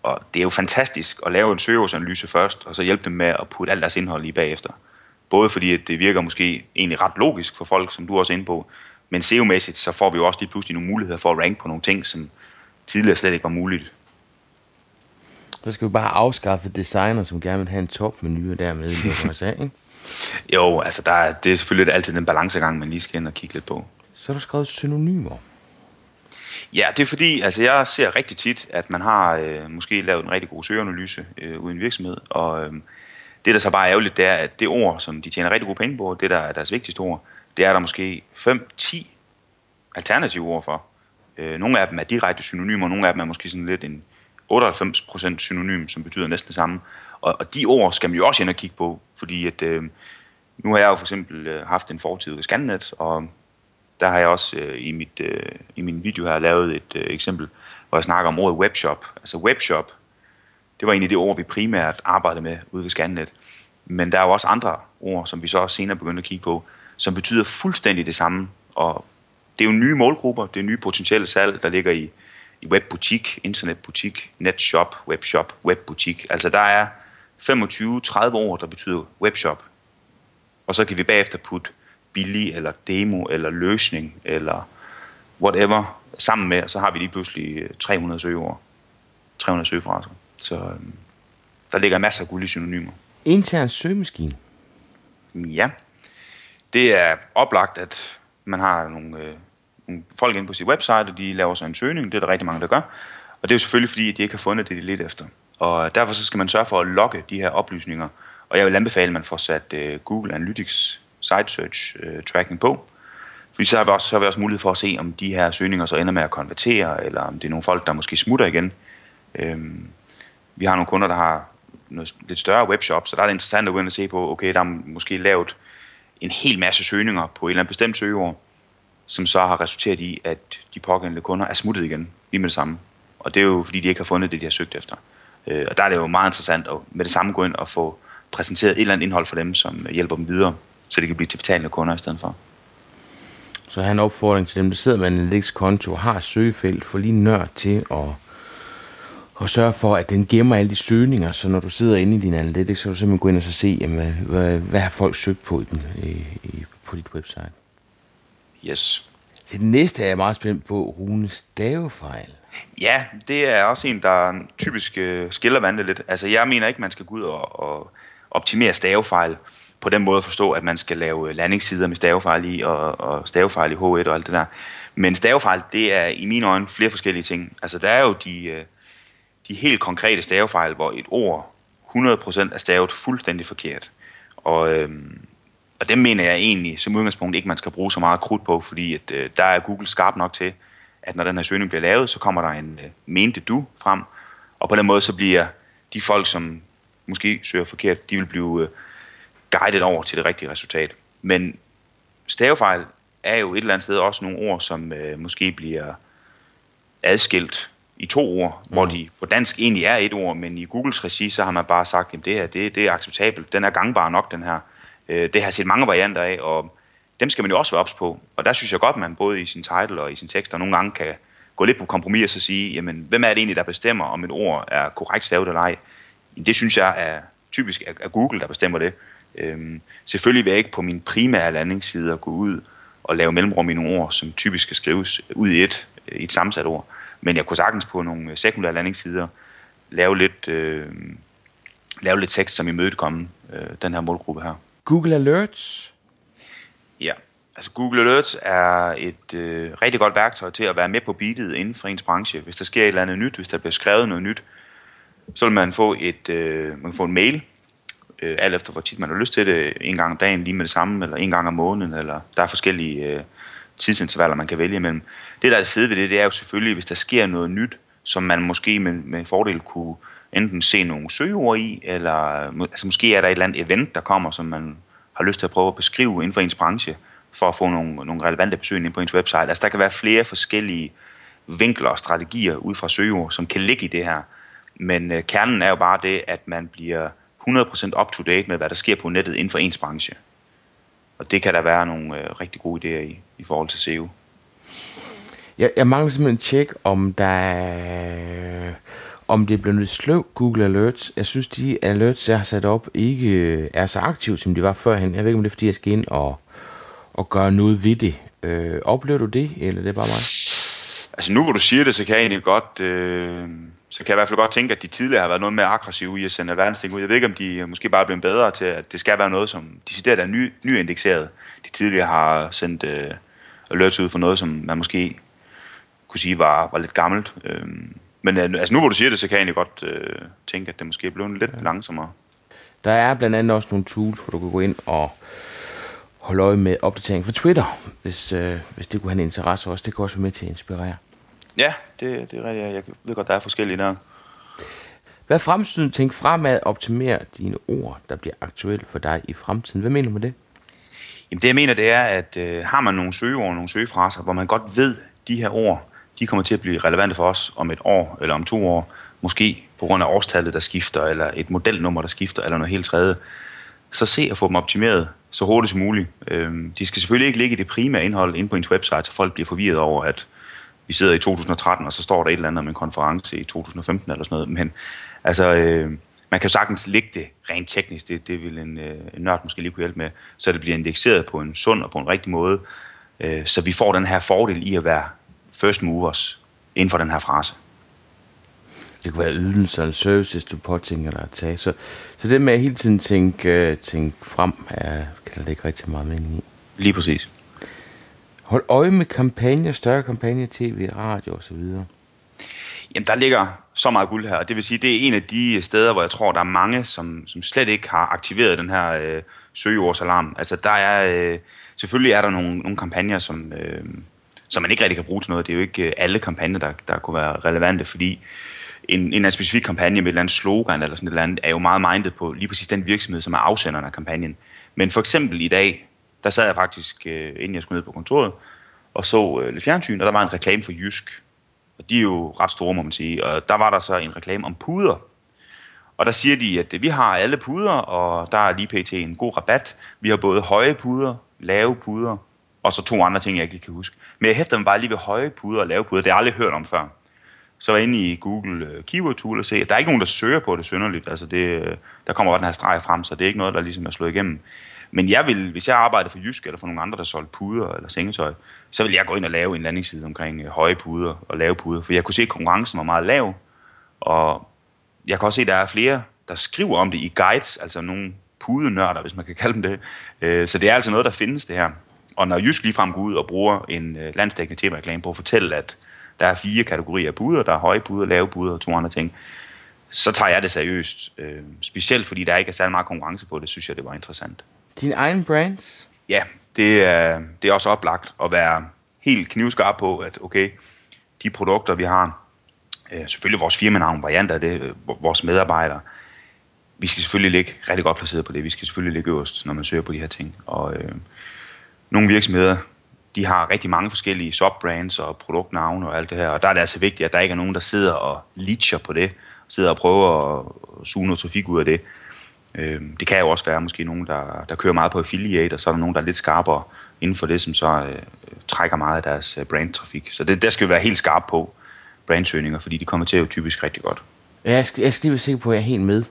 Og det er jo fantastisk at lave en søgeårsanalyse først, og så hjælpe dem med at putte alt deres indhold i bagefter. Både fordi at det virker måske egentlig ret logisk for folk, som du også er inde på, men SEO-mæssigt, så får vi jo også lige pludselig nogle muligheder for at rank på nogle ting, som tidligere slet ikke var muligt. Så skal vi bare afskaffe designer, som gerne vil have en topmenu og dermed lukke os af, ikke? (laughs) Jo, altså der er, det er selvfølgelig altid den balancegang, man lige skal ind og kigge lidt på. Så har du skrevet synonymer. Ja, det er fordi, altså jeg ser rigtig tit, at man har øh, måske lavet en rigtig god søgeanalyse øh, uden virksomhed, og øh, det der så bare er ærgerligt, det er, at det ord, som de tjener rigtig gode penge på, det der er deres vigtigste ord, det er der måske 5-10 alternative ord for. Øh, nogle af dem er direkte synonymer, nogle af dem er måske sådan lidt en 98% synonym, som betyder næsten det samme. Og, og de ord skal man jo også ind og kigge på, fordi at, øh, nu har jeg jo for eksempel øh, haft en fortid ved Scannet, og der har jeg også øh, i, mit, øh, i min video her lavet et øh, eksempel, hvor jeg snakker om ordet webshop. Altså webshop, det var egentlig det ord, vi primært arbejdede med ude ved Scannet. Men der er jo også andre ord, som vi så også senere begyndte at kigge på, som betyder fuldstændig det samme. Og det er jo nye målgrupper, det er nye potentielle salg, der ligger i, i webbutik, internetbutik, netshop, webshop, webbutik. Altså der er 25-30 ord, der betyder webshop. Og så kan vi bagefter putte billig, eller demo, eller løsning, eller whatever, sammen med, så har vi lige pludselig 300 øh, søgeord. 300 søgefraser. Så øhm, der ligger masser af guld i synonymer. Intern søgemaskine? Ja. Det er oplagt, at man har nogle, øh, nogle folk inde på sit website, og de laver så en søgning. Det er der rigtig mange, der gør. Og det er jo selvfølgelig, fordi de ikke har fundet det, de lidt efter. Og derfor så skal man sørge for at logge de her oplysninger. Og jeg vil anbefale, at man får sat øh, Google Analytics site search øh, tracking på. Fordi så har, vi også, så har vi også mulighed for at se, om de her søgninger så ender med at konvertere, eller om det er nogle folk, der måske smutter igen. Øhm, vi har nogle kunder, der har noget lidt større webshop, så der er det interessant at gå ind og se på, okay, der er måske lavet en hel masse søgninger på et eller andet bestemt søgeord, som så har resulteret i, at de pågældende kunder er smuttet igen lige med det samme. Og det er jo fordi, de ikke har fundet det, de har søgt efter. Øh, og der er det jo meget interessant at med det samme gå ind og få præsenteret et eller andet indhold for dem, som hjælper dem videre så det kan blive til betalende kunder i stedet for. Så har en opfordring til dem, der sidder med en Analytics-konto og har søgefelt for lige nørd til at, og sørge for, at den gemmer alle de søgninger, så når du sidder inde i din analytics, så kan du simpelthen gå ind og så se, jamen, hvad, hvad har folk søgt på i den, i, i, på dit website. Yes. Så det næste er jeg meget spændt på, Rune stavefejl. Ja, det er også en, der typisk øh, skiller vandet lidt. Altså, jeg mener ikke, man skal gå ud og, og optimere stavefejl på den måde at forstå, at man skal lave landingssider med stavefejl i og, og stavefejl i H1 og alt det der. Men stavefejl, det er i mine øjne flere forskellige ting. Altså, der er jo de, øh, de helt konkrete stavefejl, hvor et ord 100% er stavet fuldstændig forkert. Og, øhm, og dem mener jeg egentlig som udgangspunkt ikke, man skal bruge så meget krudt på, fordi at, øh, der er Google skarp nok til, at når den her søgning bliver lavet, så kommer der en øh, mente du frem, og på den måde så bliver de folk, som måske søger forkert, de vil blive øh, guidet over til det rigtige resultat. Men stavefejl er jo et eller andet sted også nogle ord, som øh, måske bliver adskilt i to ord, mm. hvor de på dansk egentlig er et ord, men i Googles regi, så har man bare sagt, at det her det, det er acceptabelt, den er gangbar nok, den her. Øh, det har set mange varianter af, og dem skal man jo også være ops på. Og der synes jeg godt, at man både i sin title og i sin tekster nogle gange kan gå lidt på kompromis og så sige, jamen, hvem er det egentlig, der bestemmer, om et ord er korrekt stavet eller ej? Det synes jeg er typisk af Google, der bestemmer det. Øhm, selvfølgelig vil jeg ikke på min primære landingsside gå ud og lave mellemrum i nogle ord, som typisk skal skrives ud i et, i et sammensat ord. Men jeg kunne sagtens på nogle sekundære landingssider lave lidt, øh, lave lidt tekst, som imødekomme øh, den her målgruppe her. Google Alerts? Ja, altså Google Alerts er et øh, rigtig godt værktøj til at være med på beatet inden for ens branche. Hvis der sker et eller andet nyt, hvis der bliver skrevet noget nyt, så vil man få et, øh, man kan få en mail, øh, alt efter hvor tit man har lyst til det, en gang om dagen lige med det samme, eller en gang om måneden, eller der er forskellige øh, tidsintervaller, man kan vælge imellem. Det, der er det fede ved det, det er jo selvfølgelig, hvis der sker noget nyt, som man måske med, med fordel kunne enten se nogle søgeord i, eller øh, altså måske er der et eller andet event, der kommer, som man har lyst til at prøve at beskrive inden for ens branche, for at få nogle, nogle relevante besøg ind på ens website. Altså der kan være flere forskellige vinkler og strategier ud fra søgeord, som kan ligge i det her. Men øh, kernen er jo bare det, at man bliver 100% up to date med, hvad der sker på nettet inden for ens branche. Og det kan der være nogle øh, rigtig gode idéer i, i forhold til SEO. Jeg, jeg mangler simpelthen tjek, om der er, om det er blevet sløv Google Alerts. Jeg synes, de alerts, jeg har sat op, ikke øh, er så aktive, som de var førhen. Jeg ved ikke, om det er, fordi jeg skal ind og, og gøre noget ved det. Øh, oplever du det, eller det er bare mig? Altså nu hvor du siger det, så kan jeg egentlig godt... Øh så kan jeg i hvert fald godt tænke, at de tidligere har været noget mere aggressive i at sende alverdens ting ud. Jeg ved ikke, om de måske bare er blevet bedre til, at det skal være noget, som de decideret er ny, nyindekseret. De tidligere har sendt øh, alerts ud for noget, som man måske kunne sige var, var lidt gammelt. Øhm, men øh, altså nu hvor du siger det, så kan jeg egentlig godt øh, tænke, at det måske er blevet lidt langsommere. Der er blandt andet også nogle tools, hvor du kan gå ind og holde øje med opdatering for Twitter, hvis, øh, hvis det kunne have en interesse også. Det kan også være med til at inspirere. Ja, det, det er rigtigt. Jeg ved godt, der er forskellige der. Hvad fremtiden? Tænk fremad optimere dine ord, der bliver aktuelle for dig i fremtiden. Hvad mener du med det? Jamen det jeg mener, det er, at øh, har man nogle søgeord, nogle søgefraser, hvor man godt ved, de her ord, de kommer til at blive relevante for os om et år eller om to år, måske på grund af årstallet, der skifter, eller et modelnummer, der skifter, eller noget helt tredje, så se at få dem optimeret så hurtigt som muligt. Øhm, de skal selvfølgelig ikke ligge i det primære indhold inde på ens website, så folk bliver forvirret over, at vi sidder i 2013, og så står der et eller andet om en konference i 2015 eller sådan noget. Men altså, øh, man kan sagtens lægge det rent teknisk, det, det vil en, øh, en nørd måske lige kunne hjælpe med, så det bliver indekseret på en sund og på en rigtig måde, øh, så vi får den her fordel i at være first movers inden for den her frase. Det kunne være ydelser eller services, du påtænker dig at tage. Så, så det med at hele tiden tænke, tænke frem, er, kan der ikke rigtig meget mening i. Lige præcis. Hold øje med kampagner, større kampagner, tv, radio osv. Jamen, der ligger så meget guld her, og det vil sige, det er en af de øh, steder, hvor jeg tror, der er mange, som, som slet ikke har aktiveret den her øh, søgeordsalarm. Altså, der er, øh, selvfølgelig er der nogle, nogle kampagner, som, øh, som man ikke rigtig kan bruge til noget. Det er jo ikke øh, alle kampagner, der, der kunne være relevante, fordi en, en specifik kampagne med et eller andet slogan eller sådan et eller andet, er jo meget mindet på lige præcis den virksomhed, som er afsenderen af kampagnen. Men for eksempel i dag, der sad jeg faktisk, øh, inden jeg skulle ned på kontoret, og så øh, lidt fjernsyn, og der var en reklame for Jysk. Og de er jo ret store, må man sige. Og der var der så en reklame om puder. Og der siger de, at øh, vi har alle puder, og der er lige pt. en god rabat. Vi har både høje puder, lave puder, og så to andre ting, jeg ikke lige kan huske. Men jeg hæfter mig bare lige ved høje puder og lave puder. Det har jeg aldrig hørt om før. Så var jeg inde i Google øh, Keyword Tool og se, at der er ikke nogen, der søger på det synderligt. Altså det, øh, der kommer bare den her streg frem, så det er ikke noget, der ligesom er slået igennem. Men jeg vil, hvis jeg arbejder for Jysk eller for nogle andre, der solgte puder eller sengetøj, så vil jeg gå ind og lave en landingsside omkring øh, høje puder og lave puder. For jeg kunne se, at konkurrencen var meget lav, og jeg kan også se, at der er flere, der skriver om det i guides, altså nogle pudenørder, hvis man kan kalde dem det. Øh, så det er altså noget, der findes det her. Og når Jysk ligefrem går ud og bruger en øh, landsdækkende tv-reklame på at fortælle, at der er fire kategorier af puder, der er høje puder, lave puder og to andre ting, så tager jeg det seriøst. Øh, specielt fordi der ikke er særlig meget konkurrence på det, synes jeg, det var interessant. Din egen brands? Ja, det er, det er også oplagt at være helt knivskarp på, at okay, de produkter, vi har, øh, selvfølgelig vores firmanavn, varianter af det, øh, vores medarbejdere, vi skal selvfølgelig ligge rigtig godt placeret på det. Vi skal selvfølgelig ligge øverst, når man søger på de her ting. Og øh, nogle virksomheder, de har rigtig mange forskellige subbrands og produktnavne og alt det her. Og der er det altså vigtigt, at der ikke er nogen, der sidder og leacher på det, sidder og prøver at suge noget trafik ud af det. Øh, det kan jo også være måske nogen, der, der kører meget på affiliate, og så er der nogen, der er lidt skarpere inden for det, som så øh, trækker meget af deres øh, brandtrafik. Så det, der skal vi være helt skarpe på brandsøgninger, fordi de kommer til at jo typisk rigtig godt. Ja, jeg skal, jeg skal lige være sikker på, at jeg er helt med.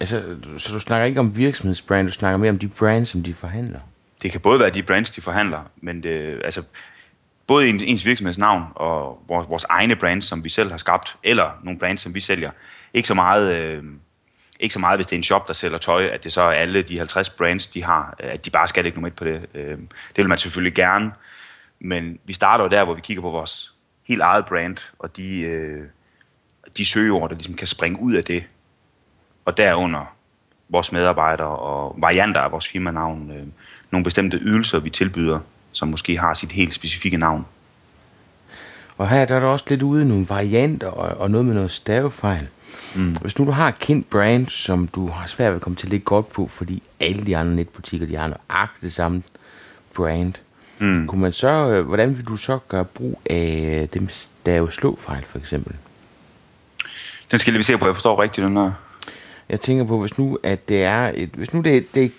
Altså, så du snakker ikke om virksomhedsbrand, du snakker mere om de brands, som de forhandler. Det kan både være de brands, de forhandler, men det, altså, både ens virksomhedsnavn og vores, vores egne brands, som vi selv har skabt, eller nogle brands, som vi sælger. Ikke så meget, øh, ikke så meget hvis det er en shop, der sælger tøj, at det så er alle de 50 brands, de har, øh, at de bare skal lægge nummer et på det. Øh, det vil man selvfølgelig gerne, men vi starter jo der, hvor vi kigger på vores helt eget brand, og de, øh, de søgeord, der ligesom kan springe ud af det, og derunder vores medarbejdere og varianter af vores firmanavn, øh, nogle bestemte ydelser, vi tilbyder, som måske har sit helt specifikke navn. Og her der er der også lidt ude nogle varianter og, og noget med noget stavefejl. Mm. Hvis nu du har et kendt brand, som du har svært ved at komme til at ligge godt på, fordi alle de andre netbutikker, de har nøjagtigt det samme brand, mm. kunne man så, øh, hvordan vil du så gøre brug af dem stave slåfejl for eksempel? Den skal jeg lige se på, jeg forstår rigtigt den her. Jeg tænker på, hvis nu, at det er et, hvis nu det, det,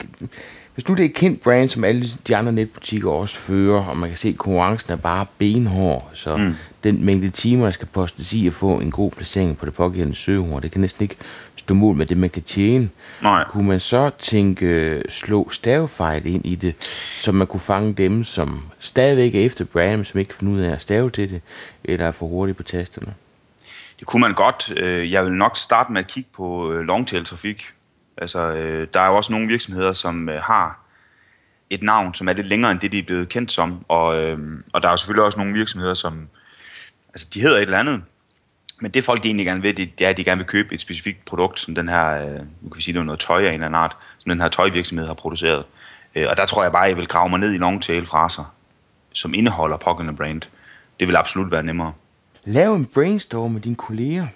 hvis nu det er et kendt brand, som alle de andre netbutikker også fører, og man kan se, at konkurrencen er bare benhård, så mm. den mængde timer, der skal postes i at få en god placering på det pågældende søgeord, det kan næsten ikke stå mål med det, man kan tjene. Nej. Kunne man så tænke, slå stavefejl ind i det, så man kunne fange dem, som stadigvæk er efter brand, som ikke kan finde ud af at stave til det, eller er for hurtigt på tasterne? Det kunne man godt. Øh, jeg vil nok starte med at kigge på øh, longtail-trafik. Altså, øh, der er jo også nogle virksomheder, som øh, har et navn, som er lidt længere end det, de er blevet kendt som. Og, øh, og der er jo selvfølgelig også nogle virksomheder, som altså, de hedder et eller andet, men det folk de egentlig gerne vil, det er, at de gerne vil købe et specifikt produkt, som den her, øh, nu kan vi sige, det er noget tøj af en eller anden art, som den her tøjvirksomhed har produceret. Og der tror jeg bare, at jeg vil grave mig ned i long tail fraser, som indeholder pågældende brand. Det vil absolut være nemmere. Lav en brainstorm med dine kolleger.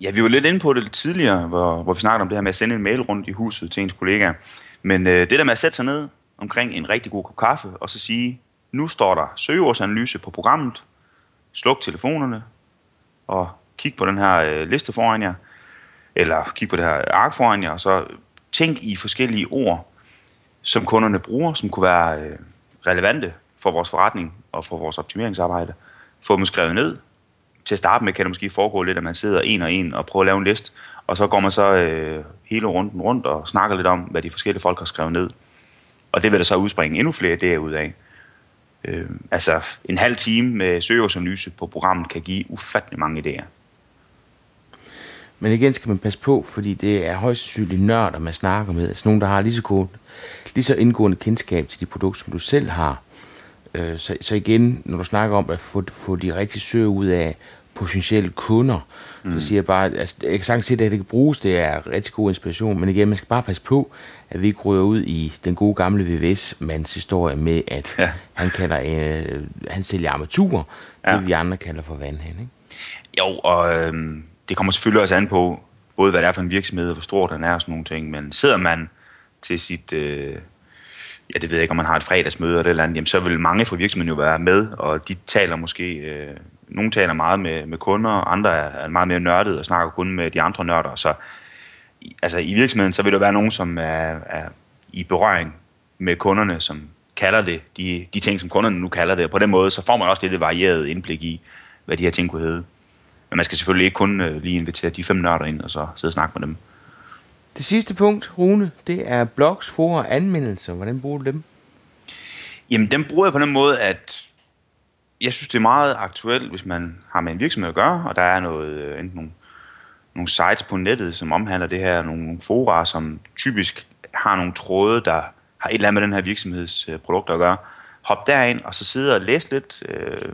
Ja, vi var lidt inde på det lidt tidligere, hvor, hvor vi snakkede om det her med at sende en mail rundt i huset til ens kollegaer. Men øh, det der med at sætte sig ned omkring en rigtig god kop kaffe, og så sige, nu står der søgeordsanalyse på programmet, sluk telefonerne, og kig på den her øh, liste foran jer, eller kig på det her ark foran jer, og så tænk i forskellige ord, som kunderne bruger, som kunne være øh, relevante for vores forretning og for vores optimeringsarbejde få dem skrevet ned. Til at starte med kan det måske foregå lidt, at man sidder en og en og prøver at lave en liste, og så går man så øh, hele runden rundt og snakker lidt om, hvad de forskellige folk har skrevet ned. Og det vil der så udspringe endnu flere derudaf. Øh, altså en halv time med søgeårsanalyse på programmet kan give ufattelig mange idéer. Men igen skal man passe på, fordi det er højst sandsynligt nørder, man snakker med. Altså nogen, der har lige så, god, lige så indgående kendskab til de produkter, som du selv har. Øh, så, så igen, når du snakker om at få, få de rigtige søge ud af potentielle kunder, mm. så siger jeg bare, altså, jeg kan sagtens sige, at det kan bruges, det er rigtig god inspiration, men igen, man skal bare passe på, at vi ikke rører ud i den gode gamle VVS-mands historie med, at ja. han kalder, øh, han sælger armatur, ja. det vi andre kalder for vandhen, ikke? Jo, og øh, det kommer selvfølgelig også an på, både hvad det er for en virksomhed, og hvor stor den er og sådan nogle ting, men sidder man til sit, øh, ja, det ved jeg ikke, om man har et fredagsmøde eller, eller andet, jamen, så vil mange fra virksomheden jo være med, og de taler måske, øh, nogle taler meget med, med kunder, andre er meget mere nørdet og snakker kun med de andre nørder, så altså, i virksomheden, så vil der være nogen, som er, er i berøring med kunderne, som kalder det de, de ting, som kunderne nu kalder det, og på den måde, så får man også lidt et varieret indblik i, hvad de her ting kunne hedde. Men man skal selvfølgelig ikke kun øh, lige invitere de fem nørder ind, og så sidde og snakke med dem. Det sidste punkt, Rune, det er blogs, for og anmeldelser. Hvordan bruger du dem? Jamen, dem bruger jeg på den måde, at jeg synes, det er meget aktuelt, hvis man har med en virksomhed at gøre, og der er noget, øh, enten nogle, nogle sites på nettet, som omhandler det her, nogle, nogle fora, som typisk har nogle tråde, der har et eller andet med den her virksomheds øh, produkter at gøre. Hop derind, og så sidde og læse lidt, øh,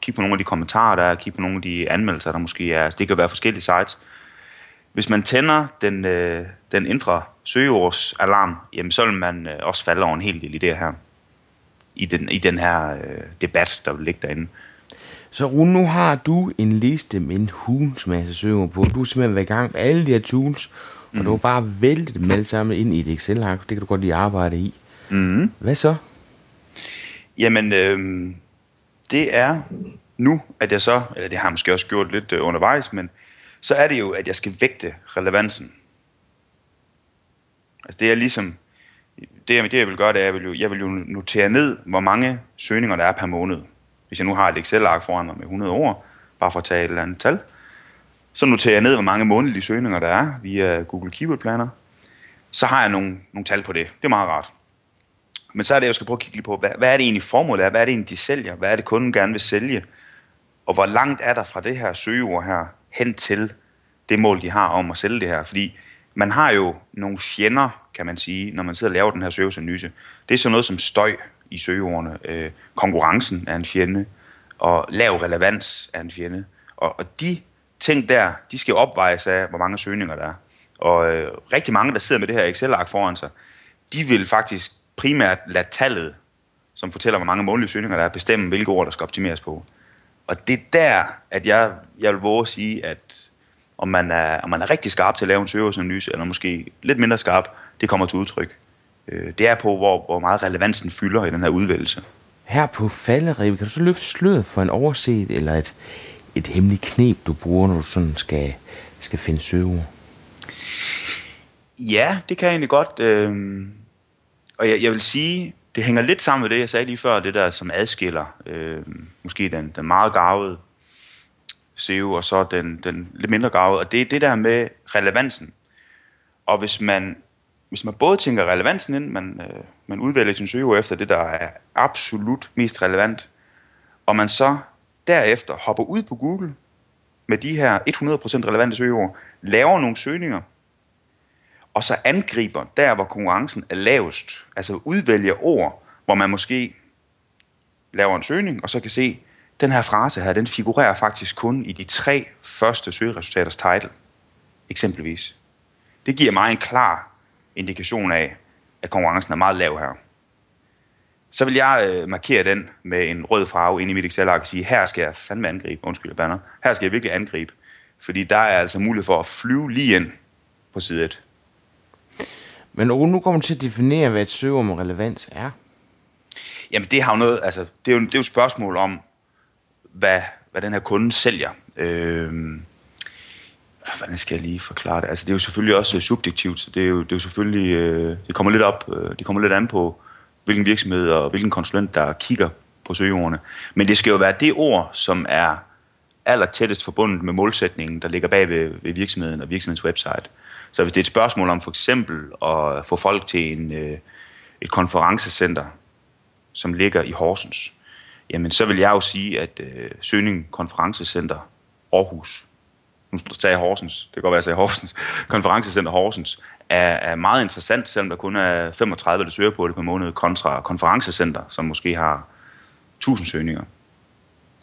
kigge på nogle af de kommentarer, der er, kigge på nogle af de anmeldelser, der måske er. Det kan være forskellige sites. Hvis man tænder den, øh, den indre søgeordsalarm, jamen så vil man øh, også falde over en hel del i det her. I den, i den her øh, debat, der vil ligge derinde. Så Rune, nu har du en liste med en hulens masse søgeord på. Du har simpelthen været i gang med alle de her tools, og mm. du har bare væltet dem alle sammen ind i et Excel-ark. Det kan du godt lide at arbejde i. Mm. Hvad så? Jamen, øh, det er nu, at jeg så, eller det har jeg måske også gjort lidt øh, undervejs, men så er det jo, at jeg skal vægte relevansen. Altså det er ligesom, det, det jeg vil gøre, det er, at jeg vil, jo, jeg vil jo notere ned, hvor mange søgninger der er per måned. Hvis jeg nu har et Excel-ark foran mig med 100 ord, bare for at tage et eller andet tal, så noterer jeg ned, hvor mange månedlige søgninger der er via Google Keyword Planner. Så har jeg nogle, nogle tal på det. Det er meget rart. Men så er det, jeg skal prøve at kigge lidt på, hvad, hvad er det egentlig formålet er? Hvad er det egentlig, de sælger? Hvad er det, kunden gerne vil sælge? Og hvor langt er der fra det her søgeord her hen til det mål, de har om at sælge det her? Fordi man har jo nogle fjender, kan man sige, når man sidder og laver den her søgeanalyse. Det er sådan noget som støj i søgeordene. Øh, konkurrencen er en fjende, og lav relevans er en fjende. Og, og de ting der, de skal opvejes af, hvor mange søgninger der er. Og øh, rigtig mange, der sidder med det her Excel-ark foran sig, de vil faktisk primært lade tallet, som fortæller, hvor mange månedlige søgninger der er, bestemme, hvilke ord, der skal optimeres på. Og det er der, at jeg, jeg vil våge at sige, at om man, er, om man er rigtig skarp til at lave en søgeanalyse, eller måske lidt mindre skarp, det kommer til udtryk. Øh, det er på, hvor, hvor meget relevansen fylder i den her udvælgelse. Her på falderæbet, kan du så løfte sløret for en overset eller et, et hemmeligt knep, du bruger, når du sådan skal, skal finde søgeord? Ja, det kan jeg egentlig godt. Øh, og jeg, jeg vil sige, det hænger lidt sammen med det, jeg sagde lige før, det der, som adskiller øh, måske den, den meget gavede SEO, og så den, den lidt mindre gavede, og det er det der med relevansen. Og hvis man, hvis man både tænker relevansen ind, man, øh, man udvælger sin søgeord efter det, der er absolut mest relevant, og man så derefter hopper ud på Google med de her 100% relevante søgeord, laver nogle søgninger, og så angriber der, hvor konkurrencen er lavest, altså udvælger ord, hvor man måske laver en søgning, og så kan se, den her frase her, den figurerer faktisk kun i de tre første søgeresultaters title, eksempelvis. Det giver mig en klar indikation af, at konkurrencen er meget lav her. Så vil jeg øh, markere den med en rød farve ind i mit Excel-ark og sige, her skal jeg fandme angribe, undskyld, banner, her skal jeg virkelig angribe, fordi der er altså mulighed for at flyve lige ind på side 1. Men nu kommer du til at definere, hvad et søgeord med relevans er. Jamen det har jo noget, altså det er jo, det er jo et spørgsmål om, hvad, hvad den her kunde sælger. Øh, hvordan skal jeg lige forklare det? Altså det er jo selvfølgelig også øh, subjektivt, så det er jo, det er jo selvfølgelig, øh, det kommer lidt op, øh, det kommer lidt an på, hvilken virksomhed og hvilken konsulent, der kigger på søgeordene. Men det skal jo være det ord, som er aller tættest forbundet med målsætningen, der ligger bag ved, ved virksomheden og virksomhedens website. Så hvis det er et spørgsmål om for eksempel at få folk til en, øh, et konferencecenter, som ligger i Horsens, jamen så vil jeg jo sige, at øh, Søning Konferencecenter Aarhus, nu sagde jeg Horsens, det kan godt være, at jeg sagde Horsens, (laughs) Konferencecenter Horsens, er, er meget interessant, selvom der kun er 35, der søger på det på måned, kontra konferencecenter, som måske har 1000 søgninger,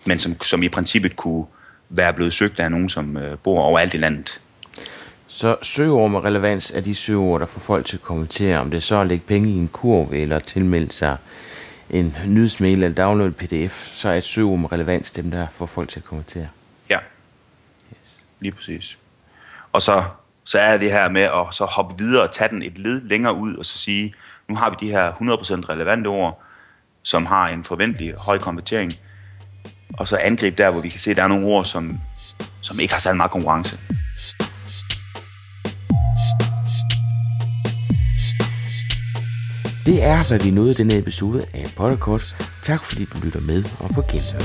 men som, som i princippet kunne være blevet søgt af nogen, som øh, bor overalt i landet. Så søgeord med relevans er de søgeord, der får folk til at kommentere, om det er så at lægge penge i en kurv, eller tilmelde sig en nyhedsmail eller downloade pdf, så er et søgeord med relevans dem, der får folk til at kommentere. Ja, lige præcis. Og så, så er det her med at så hoppe videre og tage den et led længere ud, og så sige, nu har vi de her 100% relevante ord, som har en forventelig høj konvertering, og så angribe der, hvor vi kan se, at der er nogle ord, som, som ikke har særlig meget konkurrence. Det er, hvad vi nåede i denne episode af Potterkort. Tak fordi du lytter med og på gensyn.